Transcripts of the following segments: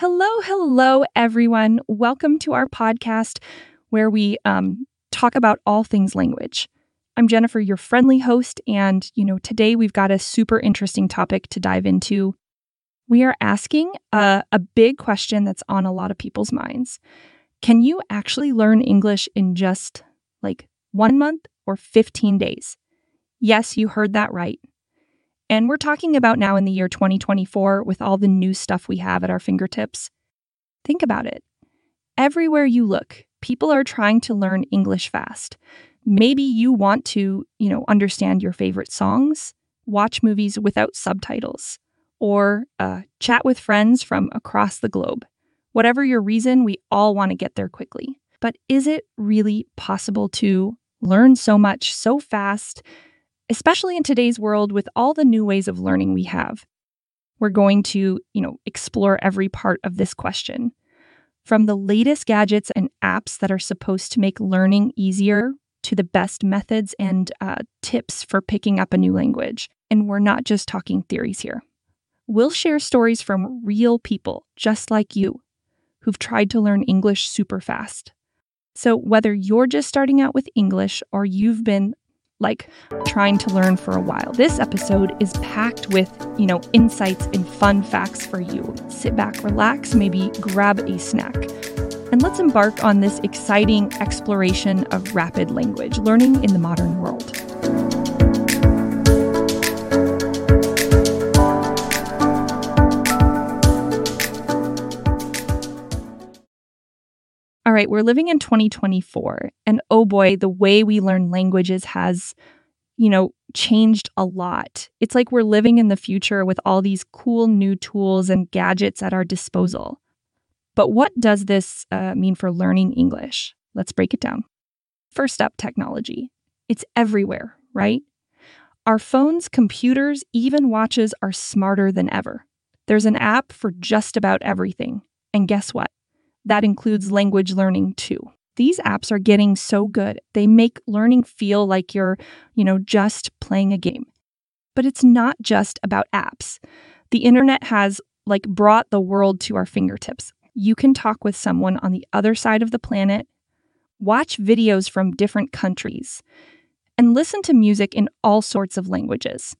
Hello, hello, everyone. Welcome to our podcast where we um, talk about all things language. I'm Jennifer, your friendly host, and you know today we've got a super interesting topic to dive into. We are asking a, a big question that's on a lot of people's minds. Can you actually learn English in just like one month or 15 days? Yes, you heard that right. And we're talking about now in the year 2024 with all the new stuff we have at our fingertips. Think about it. Everywhere you look, people are trying to learn English fast. Maybe you want to, you know, understand your favorite songs, watch movies without subtitles, or uh, chat with friends from across the globe. Whatever your reason, we all want to get there quickly. But is it really possible to learn so much so fast especially in today's world with all the new ways of learning we have. We're going to, you know, explore every part of this question. From the latest gadgets and apps that are supposed to make learning easier to the best methods and uh, tips for picking up a new language. And we're not just talking theories here. We'll share stories from real people just like you who've tried to learn English super fast. So, whether you're just starting out with English or you've been like trying to learn for a while. This episode is packed with, you know, insights and fun facts for you. Sit back, relax, maybe grab a snack. And let's embark on this exciting exploration of rapid language, learning in the modern world. Right, we're living in 2024, and oh boy, the way we learn languages has, you know, changed a lot. It's like we're living in the future with all these cool new tools and gadgets at our disposal. But what does this uh, mean for learning English? Let's break it down. First up, technology. It's everywhere, right? Our phones, computers, even watches are smarter than ever. There's an app for just about everything. And guess what? That includes language learning too. These apps are getting so good. They make learning feel like you're, you know, just playing a game. But it's not just about apps. The internet has like brought the world to our fingertips. You can talk with someone on the other side of the planet, watch videos from different countries, and listen to music in all sorts of languages.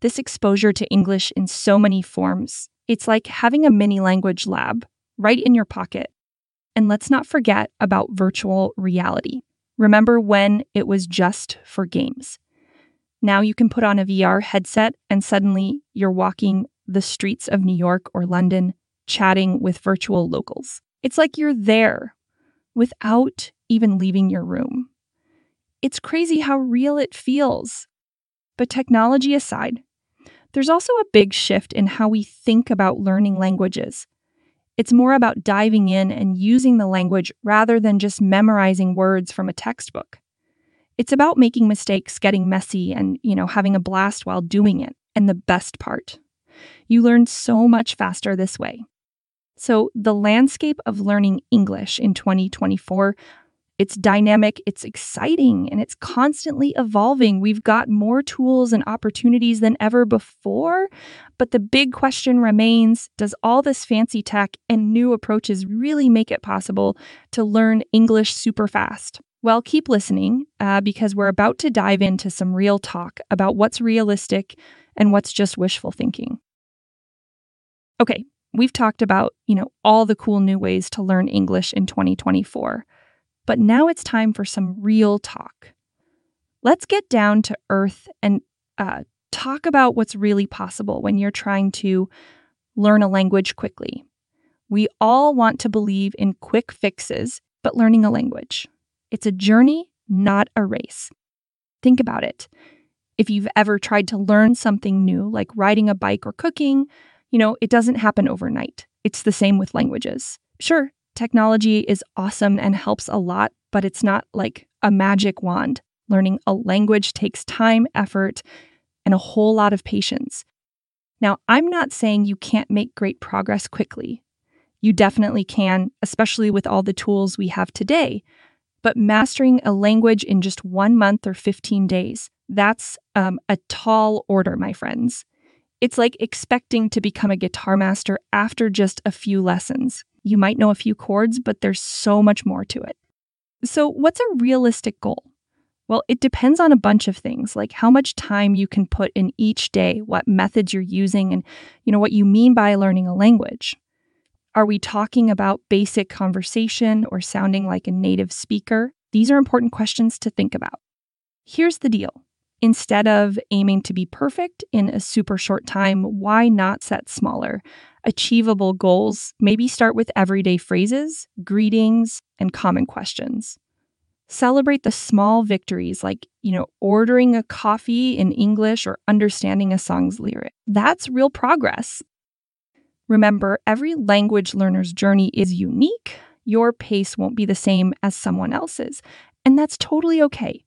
This exposure to English in so many forms, it's like having a mini language lab right in your pocket. And let's not forget about virtual reality. Remember when it was just for games? Now you can put on a VR headset and suddenly you're walking the streets of New York or London, chatting with virtual locals. It's like you're there without even leaving your room. It's crazy how real it feels. But technology aside, there's also a big shift in how we think about learning languages. It's more about diving in and using the language rather than just memorizing words from a textbook. It's about making mistakes, getting messy, and, you know, having a blast while doing it. And the best part, you learn so much faster this way. So, the landscape of learning English in 2024 it's dynamic, it's exciting, and it's constantly evolving. We've got more tools and opportunities than ever before. But the big question remains does all this fancy tech and new approaches really make it possible to learn English super fast? Well, keep listening uh, because we're about to dive into some real talk about what's realistic and what's just wishful thinking. Okay, we've talked about, you know, all the cool new ways to learn English in 2024. But now it's time for some real talk. Let's get down to earth and uh, talk about what's really possible when you're trying to learn a language quickly. We all want to believe in quick fixes, but learning a language. It's a journey, not a race. Think about it. If you've ever tried to learn something new, like riding a bike or cooking, you know, it doesn't happen overnight. It's the same with languages. Sure, Technology is awesome and helps a lot, but it's not like a magic wand. Learning a language takes time, effort, and a whole lot of patience. Now, I'm not saying you can't make great progress quickly. You definitely can, especially with all the tools we have today. But mastering a language in just one month or 15 days, that's um, a tall order, my friends. It's like expecting to become a guitar master after just a few lessons. You might know a few chords, but there's so much more to it. So, what's a realistic goal? Well, it depends on a bunch of things, like how much time you can put in each day, what methods you're using, and you know what you mean by learning a language. Are we talking about basic conversation or sounding like a native speaker? These are important questions to think about. Here's the deal. Instead of aiming to be perfect in a super short time, why not set smaller, achievable goals? Maybe start with everyday phrases, greetings, and common questions. Celebrate the small victories like, you know, ordering a coffee in English or understanding a song's lyric. That's real progress. Remember, every language learner's journey is unique. Your pace won't be the same as someone else's, and that's totally okay.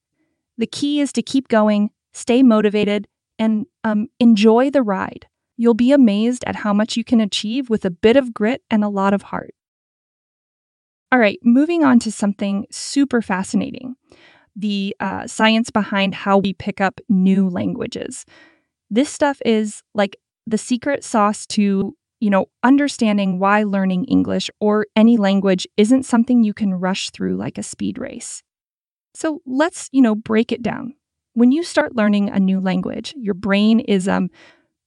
The key is to keep going, stay motivated, and um, enjoy the ride. You'll be amazed at how much you can achieve with a bit of grit and a lot of heart. All right, moving on to something super fascinating the uh, science behind how we pick up new languages. This stuff is like the secret sauce to, you know, understanding why learning English or any language isn't something you can rush through like a speed race. So let's, you know, break it down. When you start learning a new language, your brain is um,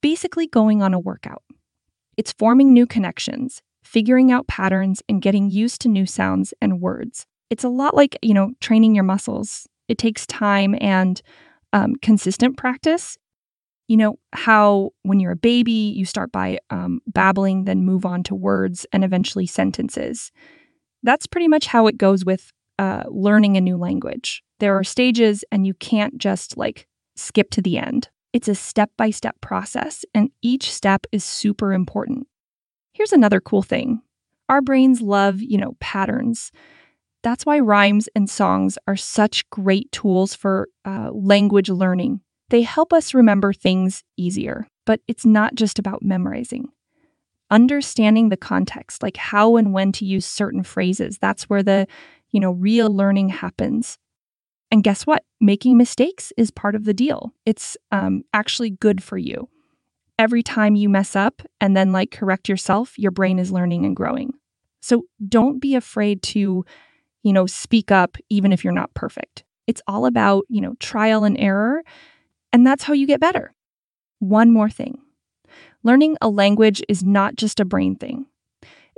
basically going on a workout. It's forming new connections figuring out patterns and getting used to new sounds and words. It's a lot like, you know, training your muscles. It takes time and um, consistent practice. You know, how when you're a baby, you start by um, babbling, then move on to words and eventually sentences. That's pretty much how it goes with uh, learning a new language. There are stages, and you can't just like skip to the end. It's a step by step process, and each step is super important. Here's another cool thing our brains love, you know, patterns. That's why rhymes and songs are such great tools for uh, language learning. They help us remember things easier, but it's not just about memorizing. Understanding the context, like how and when to use certain phrases, that's where the, you know, real learning happens. And guess what? Making mistakes is part of the deal. It's um, actually good for you every time you mess up and then like correct yourself, your brain is learning and growing. So don't be afraid to, you know, speak up even if you're not perfect. It's all about, you know, trial and error. And that's how you get better. One more thing learning a language is not just a brain thing.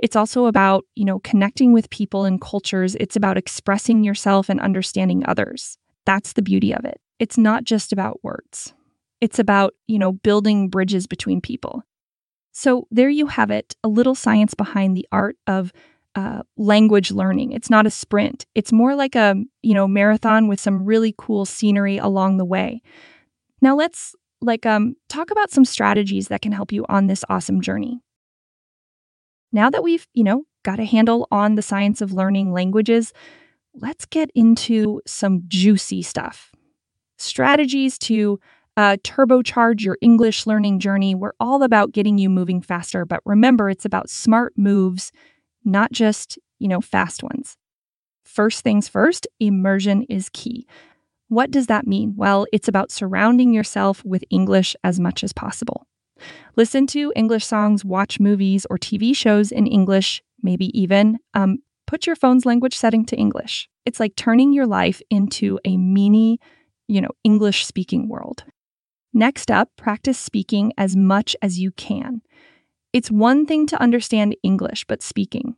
It's also about, you know, connecting with people and cultures. It's about expressing yourself and understanding others. That's the beauty of it. It's not just about words. It's about, you know, building bridges between people. So there you have it, a little science behind the art of uh, language learning. It's not a sprint. It's more like a, you know, marathon with some really cool scenery along the way. Now let's like um talk about some strategies that can help you on this awesome journey. Now that we've, you know, got a handle on the science of learning languages, let's get into some juicy stuff. Strategies to uh, turbocharge your English learning journey. We're all about getting you moving faster, but remember, it's about smart moves, not just, you know, fast ones. First things first, immersion is key. What does that mean? Well, it's about surrounding yourself with English as much as possible. Listen to English songs, watch movies or TV shows in English, maybe even um, put your phone's language setting to English. It's like turning your life into a mini, you know, English speaking world. Next up, practice speaking as much as you can. It's one thing to understand English, but speaking.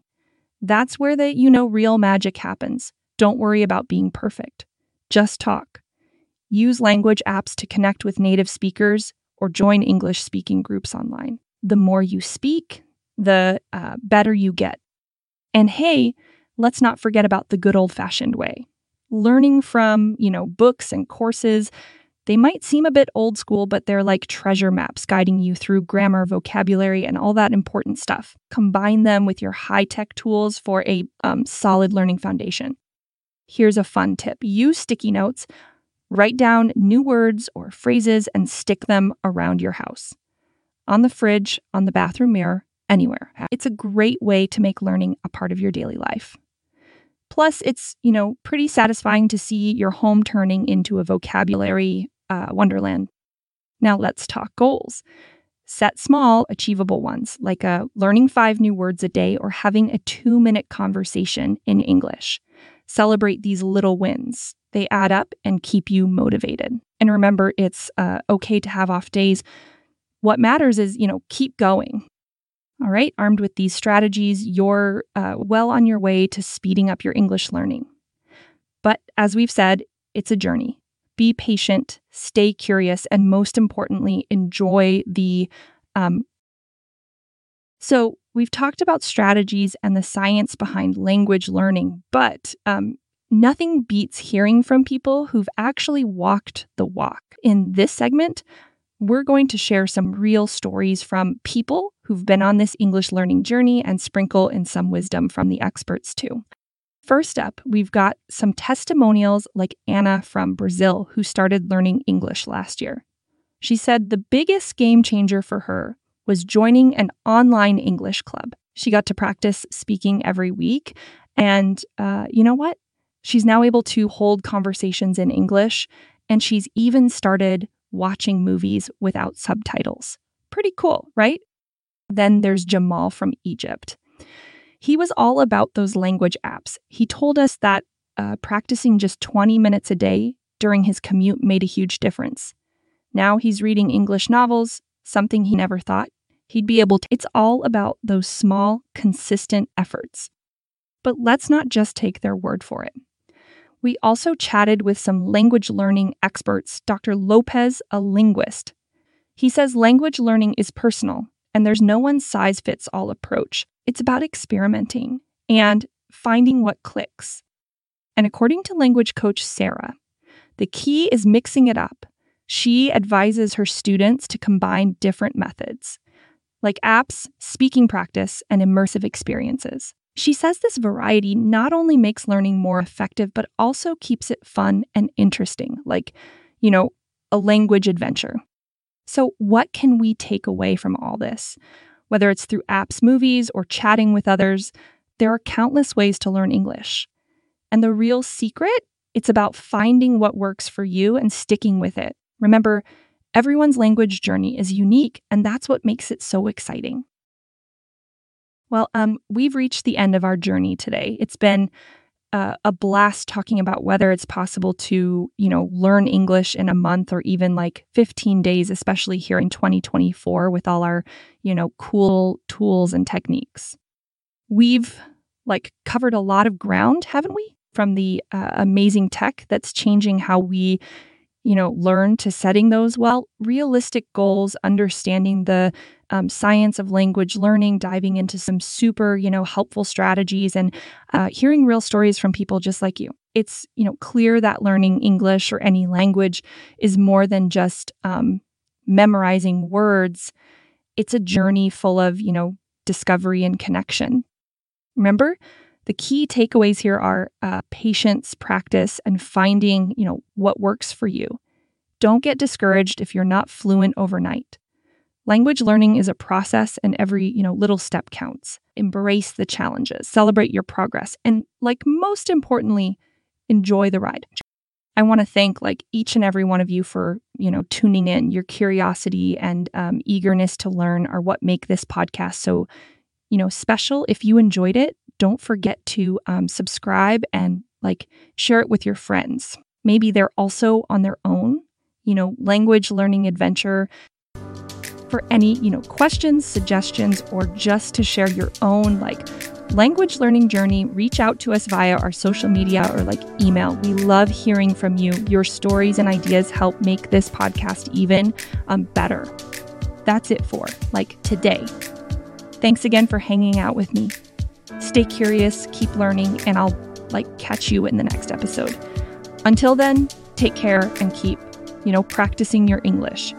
That's where the you know real magic happens. Don't worry about being perfect. Just talk. Use language apps to connect with native speakers or join English speaking groups online. The more you speak, the uh, better you get. And hey, let's not forget about the good old fashioned way. Learning from, you know, books and courses they might seem a bit old school, but they're like treasure maps guiding you through grammar, vocabulary, and all that important stuff. Combine them with your high tech tools for a um, solid learning foundation. Here's a fun tip use sticky notes, write down new words or phrases, and stick them around your house. On the fridge, on the bathroom mirror, anywhere. It's a great way to make learning a part of your daily life. Plus, it's, you know, pretty satisfying to see your home turning into a vocabulary uh, Wonderland. Now let's talk goals. Set small, achievable ones, like a uh, learning five new words a day or having a two minute conversation in English. Celebrate these little wins. They add up and keep you motivated. And remember, it's uh, okay to have off days. What matters is, you know, keep going. All right, armed with these strategies, you're uh, well on your way to speeding up your English learning. But as we've said, it's a journey be patient, stay curious, and most importantly, enjoy the. Um, so, we've talked about strategies and the science behind language learning, but um, nothing beats hearing from people who've actually walked the walk. In this segment, we're going to share some real stories from people who've been on this English learning journey and sprinkle in some wisdom from the experts too. First up, we've got some testimonials like Anna from Brazil, who started learning English last year. She said the biggest game changer for her was joining an online English club. She got to practice speaking every week. And uh, you know what? She's now able to hold conversations in English, and she's even started watching movies without subtitles. Pretty cool, right? Then there's Jamal from Egypt. He was all about those language apps. He told us that uh, practicing just 20 minutes a day during his commute made a huge difference. Now he's reading English novels, something he never thought he'd be able to. It's all about those small, consistent efforts. But let's not just take their word for it. We also chatted with some language learning experts, Dr. Lopez, a linguist. He says language learning is personal, and there's no one size fits all approach. It's about experimenting and finding what clicks. And according to language coach Sarah, the key is mixing it up. She advises her students to combine different methods, like apps, speaking practice, and immersive experiences. She says this variety not only makes learning more effective, but also keeps it fun and interesting, like, you know, a language adventure. So, what can we take away from all this? Whether it's through apps, movies, or chatting with others, there are countless ways to learn English. And the real secret, it's about finding what works for you and sticking with it. Remember, everyone's language journey is unique, and that's what makes it so exciting. Well, um, we've reached the end of our journey today. It's been uh, a blast talking about whether it's possible to, you know, learn English in a month or even like 15 days, especially here in 2024 with all our, you know, cool tools and techniques. We've like covered a lot of ground, haven't we? From the uh, amazing tech that's changing how we, you know, learn to setting those well realistic goals, understanding the um, science of language learning, diving into some super, you know, helpful strategies and uh, hearing real stories from people just like you. It's, you know, clear that learning English or any language is more than just um, memorizing words. It's a journey full of, you know, discovery and connection. Remember, the key takeaways here are uh, patience, practice, and finding, you know, what works for you. Don't get discouraged if you're not fluent overnight. Language learning is a process and every, you know, little step counts. Embrace the challenges, celebrate your progress, and like most importantly, enjoy the ride. I want to thank like each and every one of you for, you know, tuning in. Your curiosity and um, eagerness to learn are what make this podcast so, you know, special. If you enjoyed it, don't forget to um, subscribe and like share it with your friends. Maybe they're also on their own, you know, language learning adventure for any, you know, questions, suggestions, or just to share your own like language learning journey, reach out to us via our social media or like email. We love hearing from you. Your stories and ideas help make this podcast even um, better. That's it for like today. Thanks again for hanging out with me. Stay curious, keep learning, and I'll like catch you in the next episode. Until then, take care and keep, you know, practicing your English.